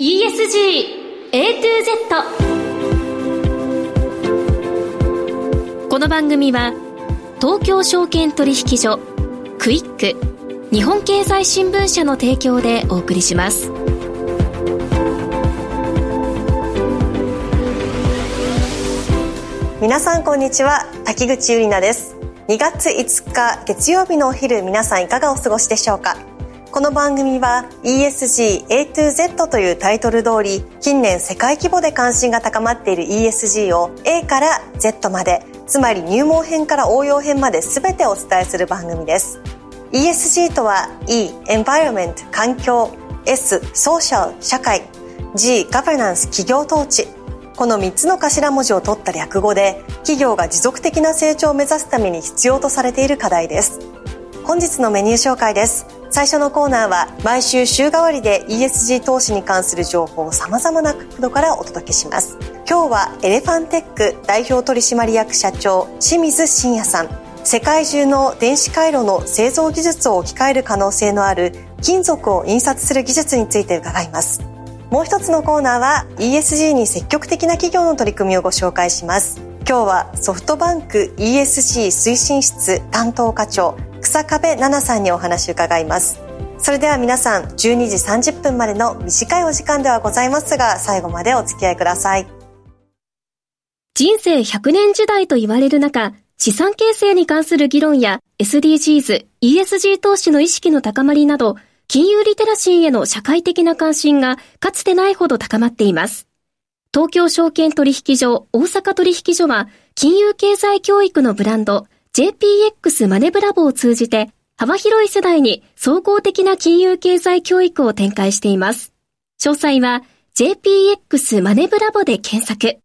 ESG A to Z この番組は東京証券取引所クイック日本経済新聞社の提供でお送りします。皆さんこんにちは滝口ゆりなです。2月5日月曜日のお昼皆さんいかがお過ごしでしょうか？この番組は ESG A to Z というタイトル通り近年世界規模で関心が高まっている ESG を A から Z までつまり入門編から応用編まで全てお伝えする番組です。ESG とは E Environment 環境 S Social 社会 G Governance 企業統治。この3つの頭文字を取った略語で企業が持続的な成長を目指すために必要とされている課題です。本日のメニュー紹介です。最初のコーナーは毎週週替わりで ESG 投資に関する情報を様々な角度からお届けします。今日はエレファンテック代表取締役社長清水真也さん。世界中の電子回路の製造技術を置き換える可能性のある金属を印刷する技術について伺います。もう一つのコーナーは ESG に積極的な企業の取り組みをご紹介します。今日はソフトバンク ESG 推進室担当課長草壁奈々さんにお話を伺います。それでは皆さん12時30分までの短いお時間ではございますが最後までお付き合いください。人生100年時代と言われる中資産形成に関する議論や SDGs、ESG 投資の意識の高まりなど金融リテラシーへの社会的な関心がかつてないほど高まっています。東京証券取引所大阪取引所は金融経済教育のブランド JPX マネブラボを通じて幅広い世代に総合的な金融経済教育を展開しています。詳細は JPX マネブラボで検索。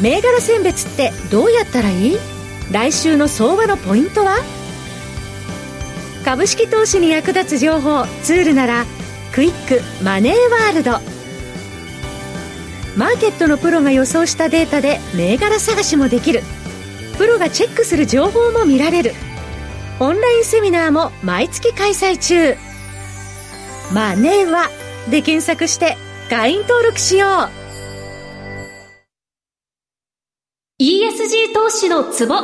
銘柄選別ってどうやったらいい？来週の相場のポイントは？株式投資に役立つ情報ツールならクイックマネーワールドマーケットのプロが予想したデータで銘柄探しもできる。プロがチェックする情報も見られる。オンラインセミナーも毎月開催中。マネーはで検索して会員登録しよう。ESG 投資のツボ。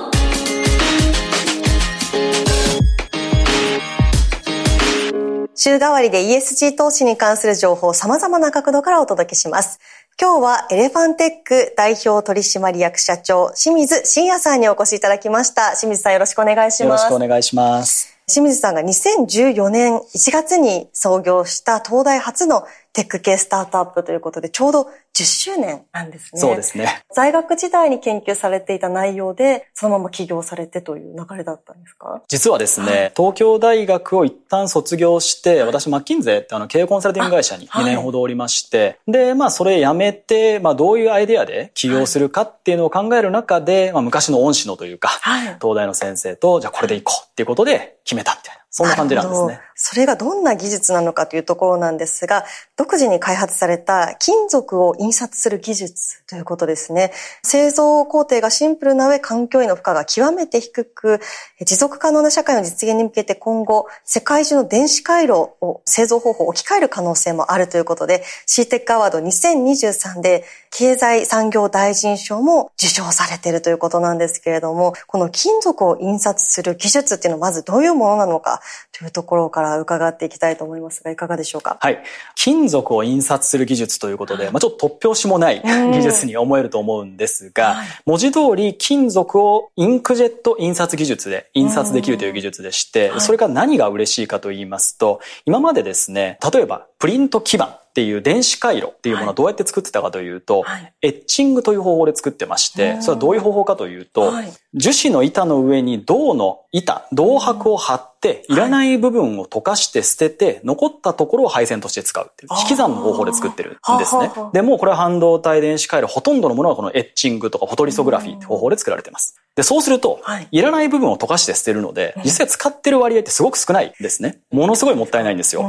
週替わりで ESG 投資に関する情報を様々な角度からお届けします。今日はエレファンテック代表取締役社長清水真也さんにお越しいただきました。清水さんよろしくお願いします。よろしくお願いします。清水さんが2014年1月に創業した東大初のテック系スタートアップということで、ちょうど10周年なんですね。そうですね。在学時代に研究されていた内容で、そのまま起業されてという流れだったんですか？実はですね、はい、東京大学を一旦卒業して、私、マッキンゼってあの経営コンサルティング会社に2年ほどおりまして、はい、で、まあ、それ辞めて、まあ、どういうアイデアで起業するかっていうのを考える中で、まあ、昔の恩師のというか、はい、東大の先生と、じゃあこれでいこうっていうことで決めたみたいな。そんな感じなんですね。それがどんな技術なのかというところなんですが、独自に開発された金属を印刷する技術ということですね。製造工程がシンプルな上、環境への負荷が極めて低く、持続可能な社会の実現に向けて今後、世界中の電子回路を製造方法を置き換える可能性もあるということで、CTEC アワード2023で経済産業大臣賞も受賞されているということなんですけれども、この金属を印刷する技術っていうのはまずどういうものなのかというところから伺っていきたいと思いますが、いかがでしょうか？はい。金属を印刷する技術ということで、まあちょっと突拍子もない技術に思えると思うんですが、文字通り金属をインクジェット印刷技術で印刷できるという技術でして、それが何が嬉しいかと言いますと、今までですね、例えばプリント基板っていう電子回路っていうものはどうやって作ってたかというと、はい、エッチングという方法で作ってまして、それはどういう方法かというと、はい、樹脂の板の上に銅の板、銅箔を貼って、い。らない部分を溶かして捨てて、残ったところを配線として使うっていう、引き算の方法で作ってるんですね。でもこれは半導体電子回路、ほとんどのものはこのエッチングとかフォトリソグラフィーって方法で作られてます。で、そうすると、い。らない部分を溶かして捨てるので、実際使ってる割合ってすごく少ないですね。ものすごいもったいないんですよ。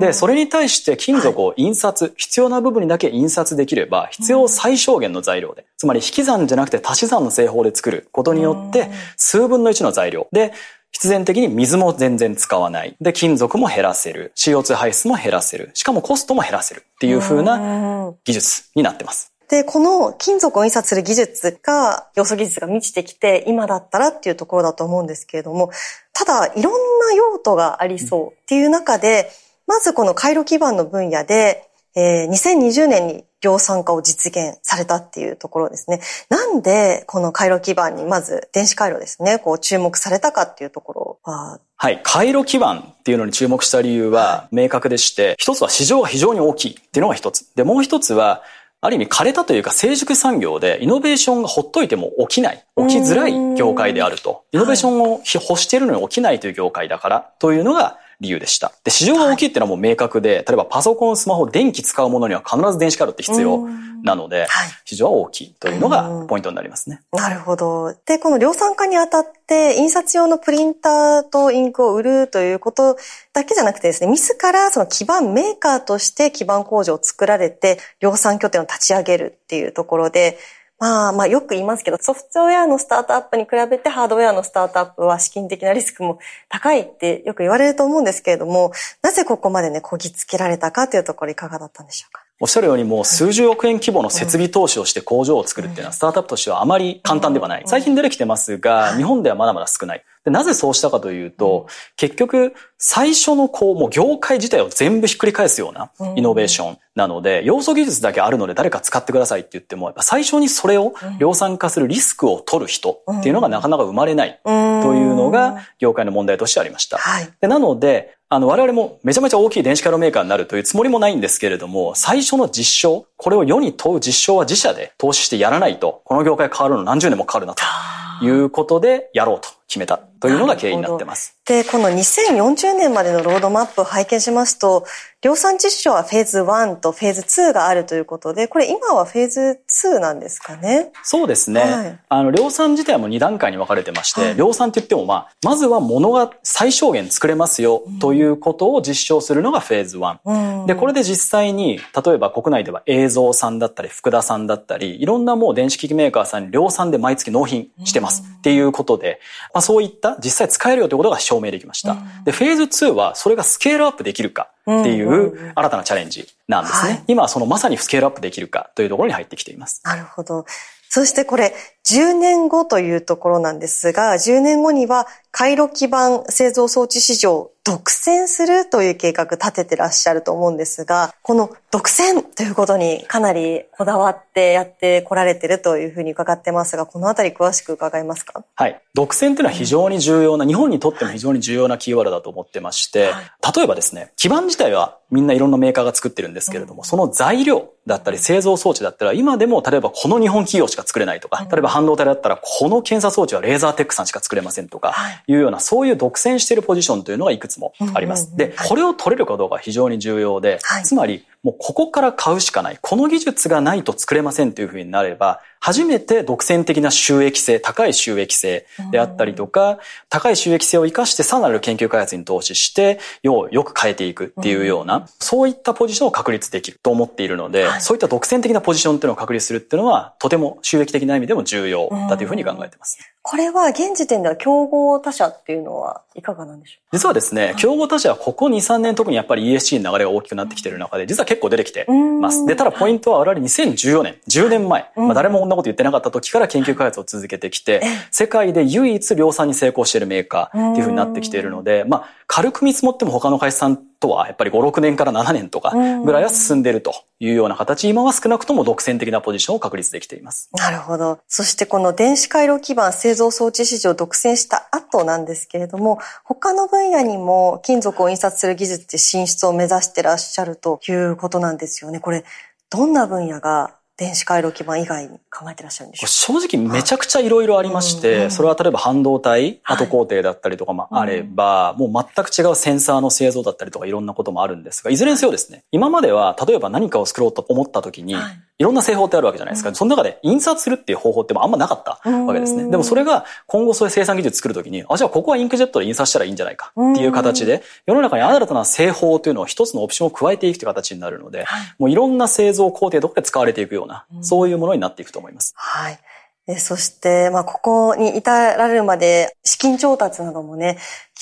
で、それに対して金属を印刷、必要な部分にだけ印刷できれば、必要最小限の材料で、つまり引き算じゃなくて足し算の製法で作ることによって、数分の1の材料で、必然的に水も全然使わない。で、金属も減らせる。CO2 排出も減らせる。しかもコストも減らせるっていう風な技術になってます。で、この金属を印刷する技術が、要素技術が満ちてきて、今だったらっていうところだと思うんですけれども、ただ、いろんな用途がありそうっていう中で、まずこの回路基板の分野で、えー、2020年に量産化を実現されたっていうところですね。なんで、この回路基板にまず電子回路ですね、こう注目されたかっていうところは？はい。回路基板っていうのに注目した理由は明確でして、一つは市場が非常に大きいっていうのが一つ。で、もう一つは、ある意味枯れたというか成熟産業でイノベーションがほっといても起きない、起きづらい業界であると。イノベーションを欲しているのに起きないという業界だからというのが理由でした。で、市場が大きいっていうのはもう明確で、例えばパソコン、スマホ、電気使うものには必ず電子回路って必要なので、市場は大きいというのがポイントになりますね。なるほど。で、この量産化にあたって、印刷用のプリンターとインクを売るということだけじゃなくてですね、自らその基盤メーカーとして基盤工場を作られて、量産拠点を立ち上げるっていうところで、まあまあよく言いますけど、ソフトウェアのスタートアップに比べてハードウェアのスタートアップは資金的なリスクも高いってよく言われると思うんですけれども、なぜここまでね、こぎつけられたかというところいかがだったんでしょうか？おっしゃるようにもう数十億円規模の設備投資をして工場を作るっていうのはスタートアップとしてはあまり簡単ではない。最近出てきてますが、日本ではまだまだ少ない。でなぜそうしたかというと、結局、最初のこう、もう業界自体を全部ひっくり返すようなイノベーションなので、要素技術だけあるので誰か使ってくださいって言っても、やっぱ最初にそれを量産化するリスクを取る人っていうのがなかなか生まれないというのが業界の問題としてありました。でなので、あの、我々もめちゃめちゃ大きい電子回路メーカーになるというつもりもないんですけれども、最初の実証、これを世に問う実証は自社で投資してやらないと、この業界変わるの何十年もかかるなということでやろうと決めたというのが経緯になってます。で、この2040年までのロードマップを拝見しますと、量産実証はフェーズ1とフェーズ2があるということで、これ今はフェーズ2なんですかね？そうですね。はい、あの、量産自体も2段階に分かれてまして、はい、量産って言っても、まあ、まずは物が最小限作れますよということを実証するのがフェーズ1。うん、で、これで実際に、例えば国内では映像さんだったり、福田さんだったり、いろんなもう電子機器メーカーさんに量産で毎月納品してますっていうことで、まあ、そういった実際使えるよということが証明できました。で、フェーズ2はそれがスケールアップできるかっていう新たなチャレンジなんですね。はい、今はそのまさにスケールアップできるかというところに入ってきています。なるほど。そしてこれ、10年後というところなんですが、10年後には回路基板製造装置市場を独占するという計画立ててらっしゃると思うんですが、この独占ということにかなりこだわってやってこられてるというふうに伺ってますが、このあたり詳しく伺えますか？はい。独占というのは非常に重要な、日本にとっても非常に重要なキーワードだと思ってまして、例えばですね、基板自体はみんないろんなメーカーが作ってるんですけれども、その材料だったり製造装置だったら、今でも例えばこの日本企業しか作れないとか、例えば半導体だったらこの検査装置はレーザーテックさんしか作れませんとか、い。うような、そういう独占しているポジションというのがいくつもあります。で、これを取れるかどうか非常に重要で、つまり、もうここから買うしかない。この技術がないと作れませんというふうになれば、初めて独占的な収益性、高い収益性であったりとか、高い収益性を生かしてさらなる研究開発に投資して、ようよく変えていくっていうような、そういったポジションを確立できると思っているので、そういった独占的なポジションっていうのを確立するっていうのは、とても収益的な意味でも重要だというふうに考えています。これは現時点では競合他社っていうのはいかがなんでしょう？実はですね、競合他社はここ2、3年特にやっぱり ESG の流れが大きくなってきている中で、実は結構出てきてます。で、ただポイントは我々2014年、10年前、まあ誰もこんなこと言ってなかった時から研究開発を続けてきて、世界で唯一量産に成功しているメーカーっていうふうになってきているので、まあ軽く見積もっても他の会社さんとはやっぱり5、6年から7年とかぐらいは進んでいるというような形、今は少なくとも独占的なポジションを確立できています。なるほど。そしてこの電子回路基板製造装置市場を独占した後なんですけれども、他の分野にも金属を印刷する技術で進出を目指してらっしゃるということなんですよね。これ、どんな分野が電子回路基板以外に考えてらっしゃるんでしょう正直めちゃくちゃいろいろありまして、それは例えば半導体、後工程だったりとかもあれば、もう全く違うセンサーの製造だったりとかいろんなこともあるんですが、いずれにせよですね、今までは例えば何かを作ろうと思った時に、いろんな製法ってあるわけじゃないですか。その中で印刷するっていう方法ってあんまなかったわけですね。でもそれが今後そういう生産技術作るときに、あ、じゃあここはインクジェットで印刷したらいいんじゃないかっていう形で、世の中に新たな製法というのを一つのオプションを加えていくという形になるので、もういろんな製造工程とかで使われていくような、そういうものになっていくと思います。はい。そして、まあ、ここに至られるまで資金調達などもね、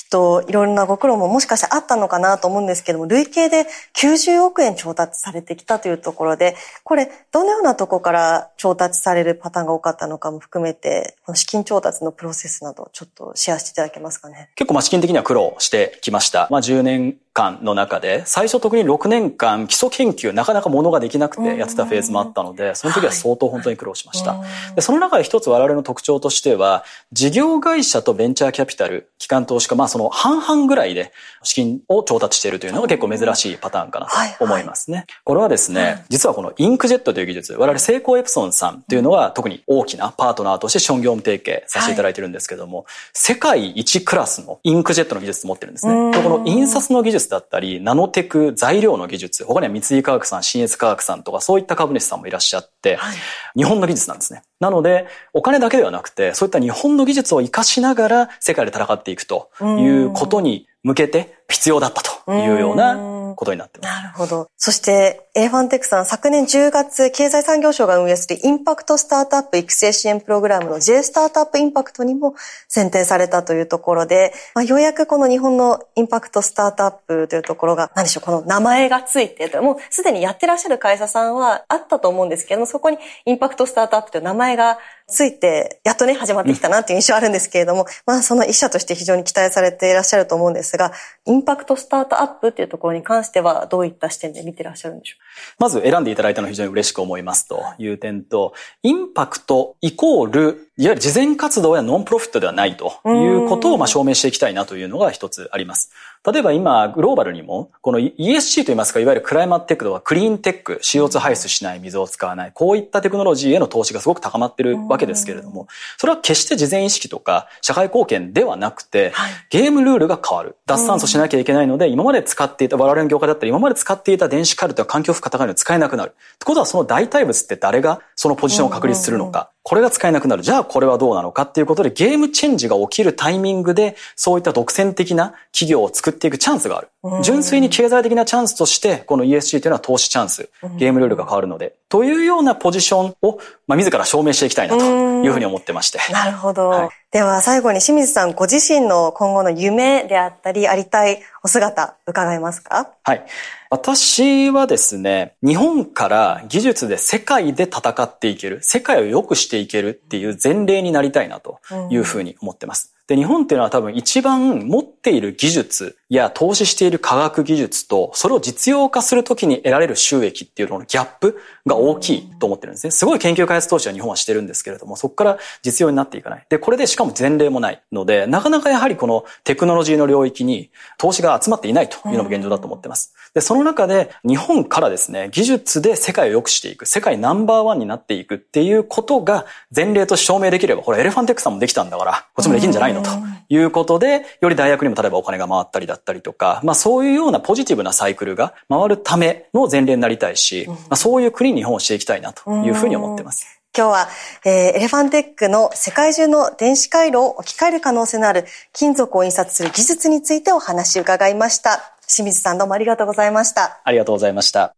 といろんなご苦労ももしかしてあったのかなと思うんですけども、累計で90億円調達されてきたというところで、これ、どのようなところから調達されるパターンが多かったのかも含めて、この資金調達のプロセスなど、ちょっとシェアしていただけますかね。結構、まあ、資金的には苦労してきました。まあ、10年間の中で、最初特に6年間基礎研究なかなかものができなくてやってたフェーズもあったので、その時は相当本当に苦労しました。でその中で一つ我々の特徴としては、事業会社とベンチャーキャピタル、機関投資家、まあその半々ぐらいで資金を調達しているというのが結構珍しいパターンかなと思いますね。これはですね、実はこのインクジェットという技術、我々成功エプソンさんというのは特に大きなパートナーとして資本業務提携させていただいてるんですけども、世界一クラスのインクジェットの技術を持ってるんですね。この印刷の技術だったり、ナノテク材料の技術、他には三井化学さん、新越化学さんとかそういった株主さんもいらっしゃって、はい、日本の技術なんですね。なので、お金だけではなくて、そういった日本の技術を活かしながら世界で戦っていくということに向けて必要だったというようなことになってます。なるほど。そして、エーファンテックさん、昨年10月、経済産業省が運営するインパクトスタートアップ育成支援プログラムの J スタートアップインパクトにも選定されたというところで、まあ、ようやくこの日本のインパクトスタートアップというところが、何でしょう、この名前がついて、もうすでにやってらっしゃる会社さんはあったと思うんですけども、そこにインパクトスタートアップという名前がついて、やっとね、始まってきたなっていう印象あるんですけれども、まあ、その一社として非常に期待されていらっしゃると思うんですが、インパクトスタートアップっていうところに関しては、どういった視点で見てらっしゃるんでしょう？まず選んでいただいたのは非常に嬉しく思いますという点と、インパクトイコールいわゆる慈善活動やノンプロフィットではないということをまあ証明していきたいなというのが一つあります。例えば今、グローバルにも、この ESG といいますか、いわゆるクライマットテックとかクリーンテック、CO2 排出しない、水を使わない、こういったテクノロジーへの投資がすごく高まってるわけですけれども、それは決して事前意識とか社会貢献ではなくて、ゲームルールが変わる。脱炭素しなきゃいけないので、今まで使っていた、我々の業界だったら今まで使っていた電子カルテは環境負荷高いので使えなくなる。ってことはその代替物って誰がそのポジションを確立するのか。これが使えなくなる。じゃあこれはどうなのかっていうことでゲームチェンジが起きるタイミングでそういった独占的な企業を作っていくチャンスがある。純粋に経済的なチャンスとしてこの ESG というのは投資チャンス。ゲームルールが変わるので。というようなポジションを、まあ、自ら証明していきたいなというふうに思ってまして。なるほど。はい、では最後に清水さんご自身の今後の夢であったりありたいお姿伺えますか？はい。私はですね、日本から技術で世界で戦っていける、世界を良くしていけるっていう前例になりたいなというふうに思ってます。で、日本っていうのは多分一番持っている技術や投資している科学技術と、それを実用化するときに得られる収益っていうののギャップが大きいと思ってるんですね。すごい研究開発投資は日本はしてるんですけれども、そこから実用になっていかない。で、これでしかも前例もないので、なかなかやはりこのテクノロジーの領域に投資が集まっていないというのも現状だと思ってます。で、その中で日本からですね、技術で世界を良くしていく、世界ナンバーワンになっていくっていうことが前例と証明できれば、これエレファンテックさんもできたんだから、こっちもできるんじゃないのということで、より大学にも例えばお金が回ったりだったりとか、まあそういうようなポジティブなサイクルが回るための前例になりたいし、まあ、そういう国に日本をしていきたいなというふうに思ってます。今日は、えー、エレファンテックの世界中の電子回路を置き換える可能性のある金属を印刷する技術についてお話を伺いました。清水さんどうもありがとうございました。ありがとうございました。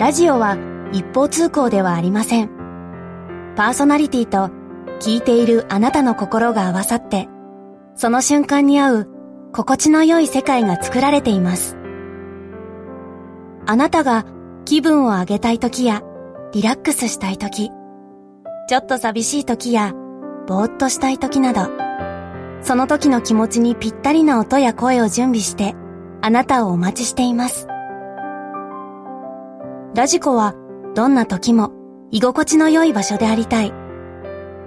ラジオは一方通行ではありません。パーソナリティと聞いているあなたの心が合わさって、その瞬間に合う心地の良い世界が作られています。あなたが気分を上げたい時やリラックスしたい時、ちょっと寂しい時やぼーっとしたい時など、その時の気持ちにぴったりな音や声を準備してあなたをお待ちしています。ラジコはどんな時も居心地の良い場所でありたい。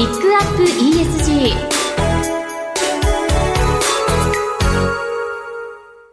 ピックアップ ESG。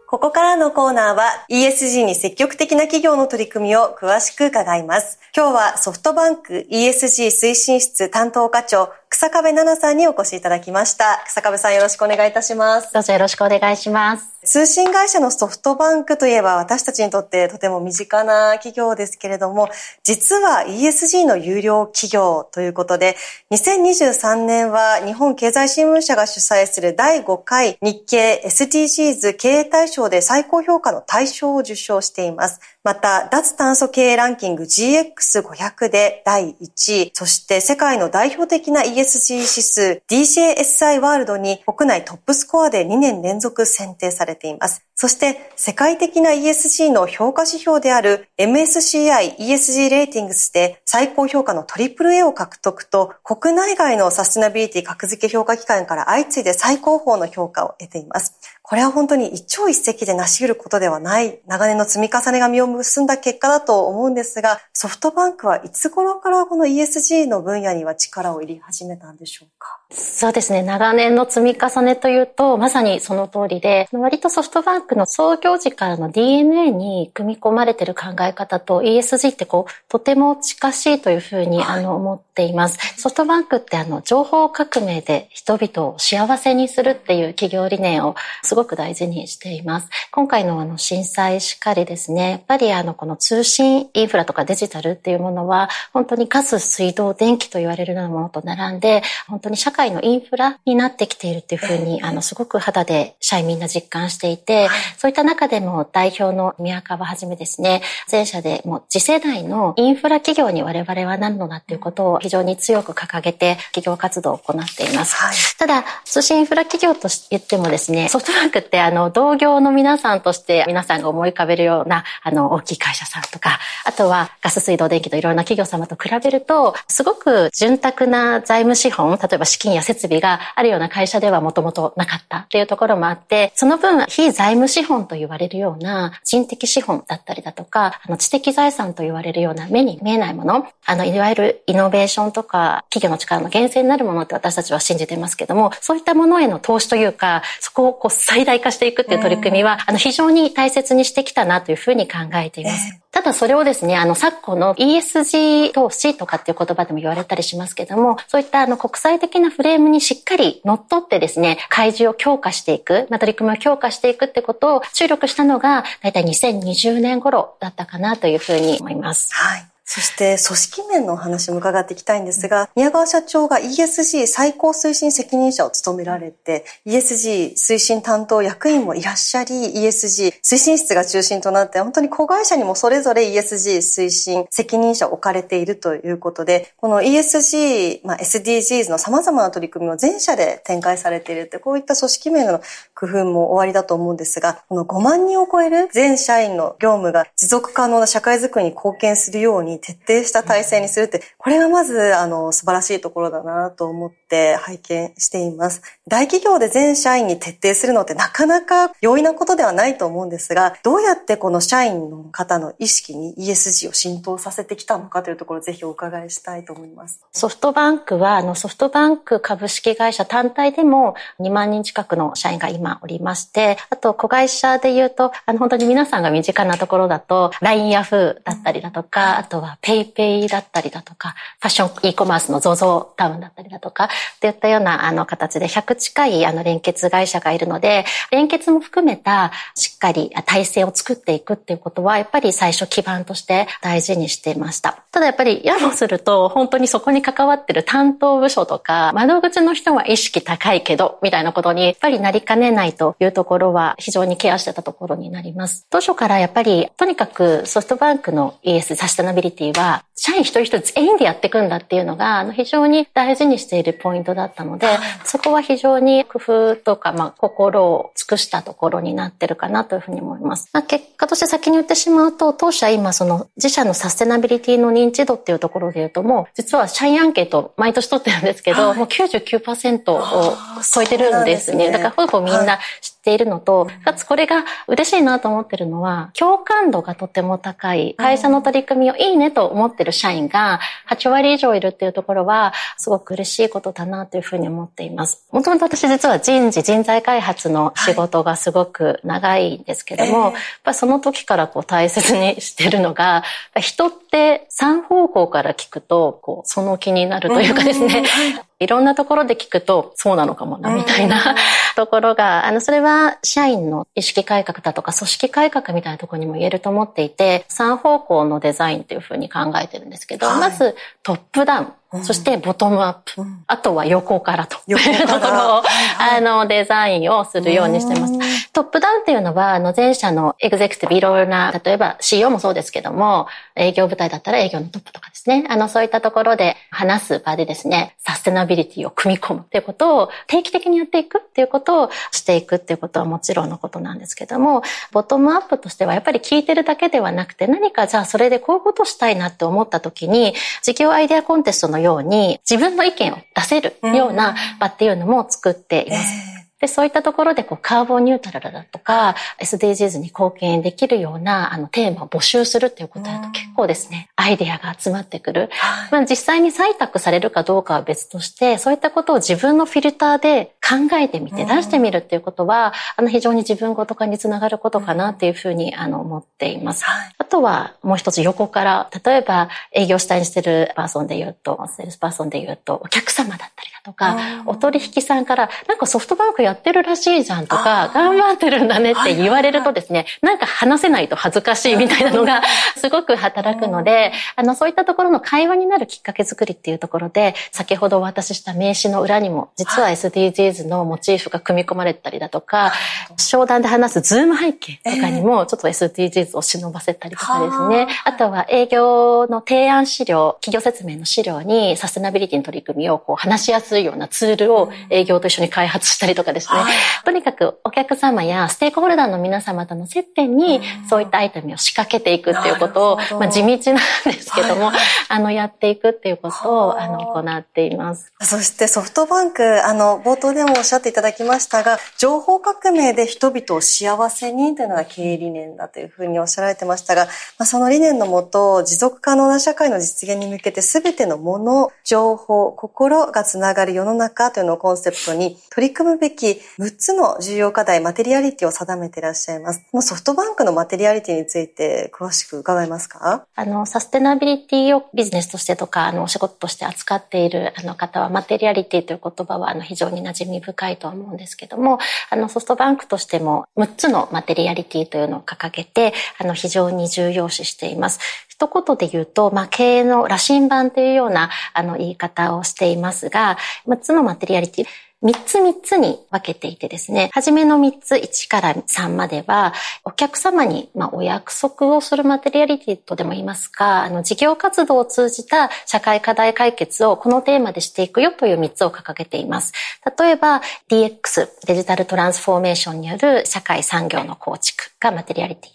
ここからのコーナーは ESG に積極的な企業の取り組みを詳しく伺います。今日はソフトバンク ESG 推進室担当課長、草壁奈々さんにお越しいただきました。草壁さんよろしくお願いいたします。どうぞよろしくお願いします。通信会社のソフトバンクといえば私たちにとってとても身近な企業ですけれども、実は ESG の有料企業ということで、2023年は日本経済新聞社が主催する第5回日経 SDGs 経営大賞で最高評価の大賞を受賞しています。また、脱炭素経営ランキング GX500 で第1位、そして世界の代表的な ESG sg 指数 DJSI ワールドに国内トップスコアで2年連続選定されています。そして世界的な ESG の評価指標である MSCI ESG レーティングスで最高評価の AAA を獲得と国内外のサステナビリティ格付け評価機関から相次いで最高峰の評価を得ています。これは本当に一朝一夕で成し得ることではない。長年の積み重ねが実を結んだ結果だと思うんですが、ソフトバンクはいつ頃からこの ESG の分野には力を入れ始めたんでしょうか？そうですね。長年の積み重ねというと、まさにその通りで、割とソフトバンクの創業時からの DNA に組み込まれている考え方と ESG ってこう、とても近しいというふうに、あの、思っています。ソフトバンクってあの、情報革命で人々を幸せにするっていう企業理念をすごく大事にしています。今回のあの、震災しかりですね、やっぱりあの、この通信インフラとかデジタルっていうものは、本当にガス、水道、電気と言われるようなものと並んで、本当に社会のインフラになってきているっていうふうに、あの、すごく肌で社員みんな実感していて、そういった中でも代表の宮川はじめですね、前社でもう次世代のインフラ企業に我々はなるのだっていうことを非常に強く掲げて企業活動を行っています。はい、ただ、通信インフラ企業と言ってもですね、ソフトバンクってあの、同業の皆さんとして皆さんが思い浮かべるような、あの、大きい会社さんとか、あとはガス水道電気といろんな企業様と比べると、すごく潤沢な財務資本、例えば資金や設備があるような会社ではもともとなかったっていうところもあって、その分、非財務資本と言われるような人的資本だったりだとか、あの知的財産と言われるような目に見えないもの、あの、いわゆるイノベーションとか企業の力の源泉になるものって私たちは信じてますけども、そういったものへの投資というか、そこをこう最大化していくっていう取り組みは、あの、非常に大切にしてきたなというふうに考えています。ただそれをですね、あの、昨今の ESG 投資とかっていう言葉でも言われたりしますけども、そういったあの、国際的なフレームにしっかり乗っ取ってですね、開示を強化していく、まあ、取り組みを強化していくってことを注力したのが、だいたい2020年頃だったかなというふうに思います。はい。そして組織面のお話も伺っていきたいんですが、宮川社長が ESG 最高推進責任者を務められて、ESG 推進担当役員もいらっしゃり、ESG 推進室が中心となって、本当に子会社にもそれぞれ ESG 推進責任者を置かれているということで、この ESG、まあ、SDGs の様々な取り組みを全社で展開されているって、こういった組織面の工夫も終わりだと思うんですが、この5万人を超える全社員の業務が持続可能な社会づくりに貢献するように徹底した体制にするって、これがまず、あの、素晴らしいところだなと思って拝見しています。大企業で全社員に徹底するのってなかなか容易なことではないと思うんですが、どうやってこの社員の方の意識に ESG を浸透させてきたのかというところをぜひお伺いしたいと思います。ソフトバンクは、あの、ソフトバンク株式会社単体でも2万人近くの社員が今おりまして、あと、子会社で言うと、あの、本当に皆さんが身近なところだと、LINE ヤフーだったりだとか、あとは PayPay ペイだったりだとか、ファッション e コマースの ZOZO タウンだったりだとか、といったようなあの形で100近いあの連結会社がいるので、連結も含めたしっかり体制を作っていくっていうことは、やっぱり最初基盤として大事にしていました。ただやっぱりやもすると、本当にそこに関わってる担当部署とか、窓口の人は意識高いけど、みたいなことにやっぱりなりかねないというところは非常にケアしてたところになります。当初からやっぱり、とにかくソフトバンクの ES サステナビリティは、社員一人一人全員でやっていくんだっていうのが、非常に大事にしているポイントだったので、そこは非常に工夫とか、まあ、心を尽くしたところになってるかなというふうに思います。まあ、結果として先に言ってしまうと、当社今その自社のサステナビリティの認知度っていうところで言うともう、実は社員アンケート毎年取ってるんですけど、はい、もう99%を超えてるんですね。すねだからほぼみんな知っているのと、かつこれが嬉しいなと思ってるのは、共感度がとても高い、会社の取り組みをいいねと思ってる社員が8割以上いるっていうところは、すごく嬉しいことだなというふうに思っています。もともと私実は人事、人材開発の仕事がすごく長いんですけども、はい、やっぱその時からこう大切にしてるのが、人ってって3方向から聞くと、こう、その気になるというかですね、いろんなところで聞くと、そうなのかもな、みたいな。ところが、あの、それは社員の意識改革だとか組織改革みたいなところにも言えると思っていて、3方向のデザインっていうふうに考えてるんですけど、はい、まずトップダウン。そしてボトムアップ。うん、あとは横からという ところを、あの、デザインをするようにしてます。トップダウンっていうのは、あの、前者のエグゼクティブいろいろな、例えば CEO もそうですけども、営業部隊だったら営業のトップとかですね。あの、そういったところで話す場でですね、サステナビリティを組み込むっていうことを定期的にやっていくっていうことをしていくっていうことはもちろんのことなんですけども、ボトムアップとしてはやっぱり聞いてるだけではなくて、何かじゃあそれでこういうことしたいなって思った時に、事業アイデアコンテストののように自分の意見を出せるような場っていうのも作っています。で、そういったところでこうカーボンニュートラルだとか SDGs に貢献できるようなあのテーマを募集するっていうことだと結構ですね、アイデアが集まってくる。まあ、実際に採択されるかどうかは別として、そういったことを自分のフィルターで考えてみて出してみるっていうことは、あの非常に自分ごと化につながることかなっていうふうにあの思っています。あとはもう一つ横から、例えば営業主体にしてるパーソンで言うと、セールスパーソンで言うと、お客様だったりだとか、お取引さんから、なんかソフトバンクやってるらしいじゃんとか、頑張ってるんだねって言われるとですね、なんか話せないと恥ずかしいみたいなのがすごく働くので、あの、そういったところの会話になるきっかけ作りっていうところで、先ほどお渡しした名刺の裏にも、実は SDGs のモチーフが組み込まれたりだとか、商談で話すズーム背景とかにも、ちょっと SDGs を忍ばせたりとかですね、あとは営業の提案資料、企業説明の資料にサステナビリティの取り組みをこう話しやすいようなツールを営業と一緒に開発したりとかですね、とにかくお客様やステークホルダーの皆様との接点にそういったアイテムを仕掛けていくっていうことを、まあ、地道なんですけども、はい。はい、あの、やっていくっていうことを、あ。の、行っています。そしてソフトバンク、あの、冒頭でもおっしゃっていただきましたが、情報革命で人々を幸せにというのが経営理念だというふうにおっしゃられてましたが、まあ、その理念のもと、持続可能な社会の実現に向けて全てのもの、情報、心がつながる世の中というのをコンセプトに取り組むべき6つの重要課題、マテリアリティを定めていらっしゃいます。もうソフトバンクのマテリアリティについて詳しく伺えますか？あの、サステナビリティをビジネスとしてとか、あの、お仕事として扱っているあの方は、マテリアリティという言葉は、あの、非常に馴染み深いと思うんですけども、あの、ソフトバンクとしても6つのマテリアリティというのを掲げて、あの、非常に重要視しています。一言で言うと、まあ、経営の羅針盤というような、あの、言い方をしていますが、6つのマテリアリティ、3つ3つに分けていてですね、はじめの3つ、1から3までは、お客様に、まあ、お約束をするマテリアリティとでも言いますか、あの、事業活動を通じた社会課題解決をこのテーマでしていくよという3つを掲げています。例えば、DX、デジタルトランスフォーメーションによる社会産業の構築がマテリアリティ1。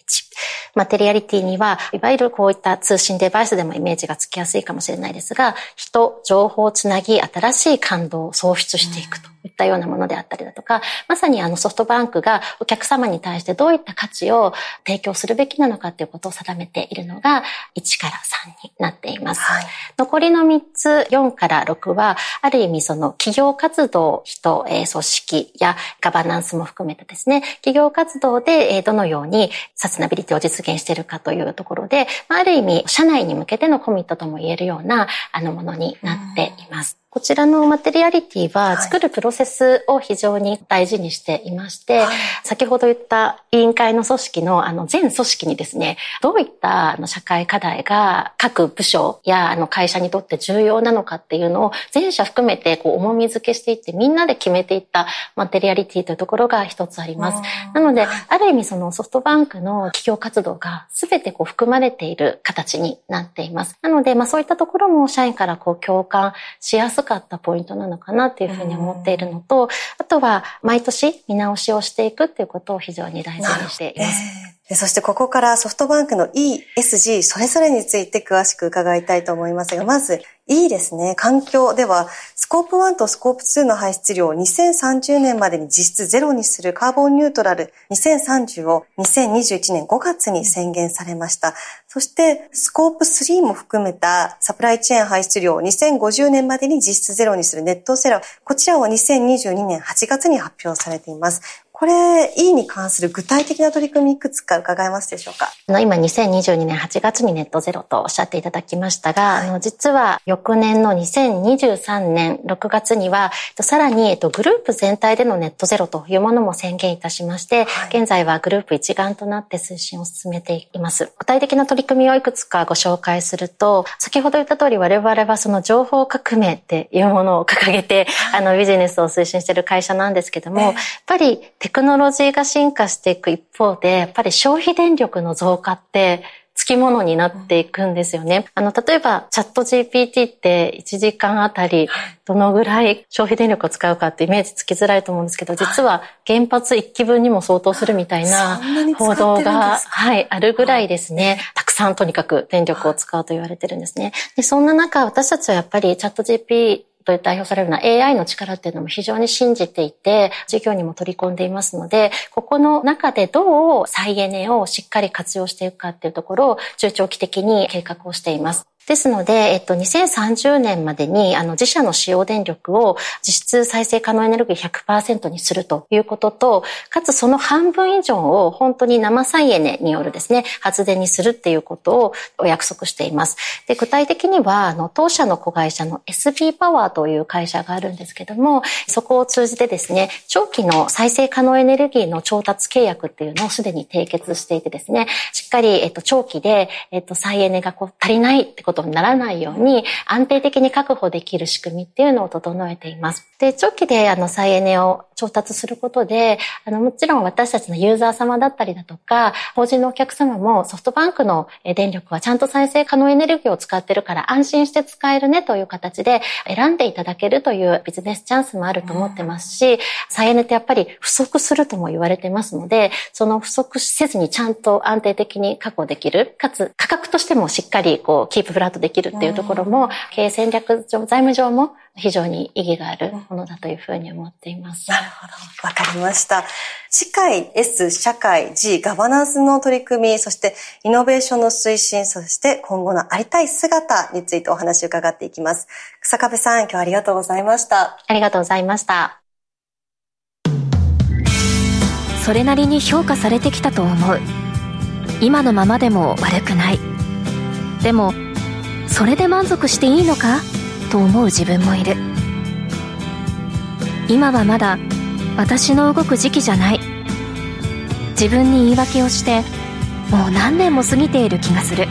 マテリアリティには、いわゆるこういった通信デバイスでもイメージがつきやすいかもしれないですが、人、情報をつなぎ、新しい感動を創出していくと。いったようなものであったりだとか、まさにあのソフトバンクがお客様に対してどういった価値を提供するべきなのかということを定めているのが1から3になっています。はい、残りの3つ、4から6は、ある意味その企業活動、人、組織やガバナンスも含めてですね、企業活動でどのようにサステナビリティを実現しているかというところで、ある意味社内に向けてのコミットとも言えるようなあのものになっています。こちらのマテリアリティは作るプロセスを非常に大事にしていまして、はい、先ほど言った委員会の組織のあの全組織にですね、どういったあの社会課題が各部署やあの会社にとって重要なのかっていうのを全社含めてこう重み付けしていってみんなで決めていったマテリアリティというところが一つあります。なので、ある意味そのソフトバンクの企業活動が全てこう含まれている形になっています。なので、まあそういったところも社員からこう共感しやすかったポイントなのかなっていうふうに思っているのと、あとは毎年見直しをしていくっていうことを非常に大事にしています。そしてここからソフトバンクの ESG それぞれについて詳しく伺いたいと思いますが、まずいいですね。環境では、スコープ1とスコープ2の排出量を2030年までに実質ゼロにするカーボンニュートラル2030を2021年5月に宣言されました。そして、スコープ3も含めたサプライチェーン排出量を2050年までに実質ゼロにするネットセラー、こちらを2022年8月に発表されています。これ E に関する具体的な取り組みいくつか伺えますでしょうか？今2022年8月にネットゼロとおっしゃっていただきましたが、はい、あの実は翌年の2023年6月にはさらにグループ全体でのネットゼロというものも宣言いたしまして、はい、現在はグループ一丸となって推進を進めています。具体的な取り組みをいくつかご紹介すると、先ほど言った通り我々はその情報革命っていうものを掲げて、はい、あのビジネスを推進している会社なんですけども、やっぱりテクノロジーが進化していく一方で、やっぱり消費電力の増加ってつきものになっていくんですよね。あの、例えば、チャット GPT って1時間あたりどのぐらい消費電力を使うかってイメージつきづらいと思うんですけど、実は原発1基分にも相当するみたいな報道が、はい、あるぐらいですね。たくさんとにかく電力を使うと言われてるんですね。で、そんな中、私たちはやっぱりチャット GPT と代表されるような AI の力っていうのも非常に信じていて、授業にも取り込んでいますので、ここの中でどう再エネをしっかり活用していくかっていうところを中長期的に計画をしています。ですので、えっと、2030年までに、あの、自社の使用電力を実質再生可能エネルギー100%にするということと、かつその半分以上を本当に生再エネによるですね、発電にするっていうことをお約束しています。で、具体的には、あの、当社の子会社の SB パワーという会社があるんですけども、そこを通じてですね、長期の再生可能エネルギーの調達契約っていうのをすでに締結していてですね、しっかり、えっと、長期で、えっと、再エネがこう足りないってことことにならないように安定的に確保できる仕組みっていうのを整えています。で、長期であの再エネを調達することで、あの、もちろん私たちのユーザー様だったりだとか、法人のお客様もソフトバンクの電力はちゃんと再生可能エネルギーを使ってるから安心して使えるねという形で選んでいただけるというビジネスチャンスもあると思ってますし、再エネってやっぱり不足するとも言われてますので、その不足せずにちゃんと安定的に確保できる、かつ価格としてもしっかりこうキープフラットできるっていうところも、経営戦略上、財務上も非常に意義があるものだというふうに思っています。なるほど。わかりました。世界 S、社会 G、ガバナンスの取り組み、そしてイノベーションの推進、そして今後のありたい姿についてお話を伺っていきます。草壁さん、今日はありがとうございました。ありがとうございました。それなりに評価されてきたと思う。今のままでも悪くない。でも、それで満足していいのか？と思う自分もいる。今はまだ私の動く時期じゃない。自分に言い訳をしてもう何年も過ぎている気がする。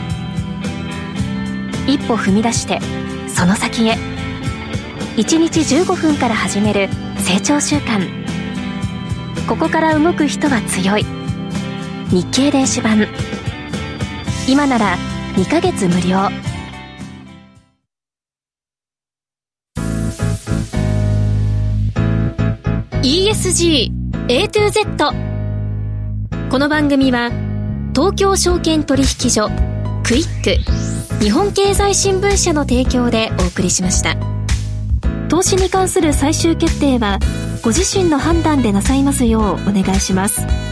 一歩踏み出してその先へ。1日15分から始める成長習慣ここから動く人は強い。日経電子版。今なら2ヶ月無料。ESG A to Z この番組は東京証券取引所クイック日本経済新聞社の提供でお送りしました。投資に関する最終決定はご自身の判断でなさいますようお願いします。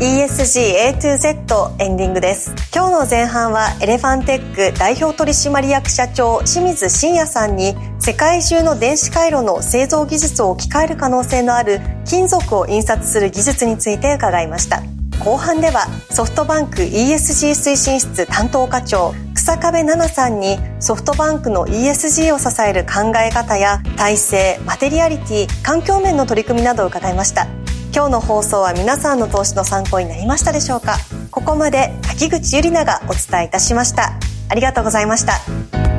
ESG A to Z エンディングです。今日の前半はエレファンテック代表取締役社長清水真也さんに世界中の電子回路の製造技術を置き換える可能性のある金属を印刷する技術について伺いました。後半ではソフトバンク ESG 推進室担当課長草壁奈々さんにソフトバンクの ESG を支える考え方や体制マテリアリティ環境面の取り組みなどを伺いました。今日の放送は皆さんの投資の参考になりましたでしょうか？ここまで滝口ゆりながお伝えいたしました。ありがとうございました。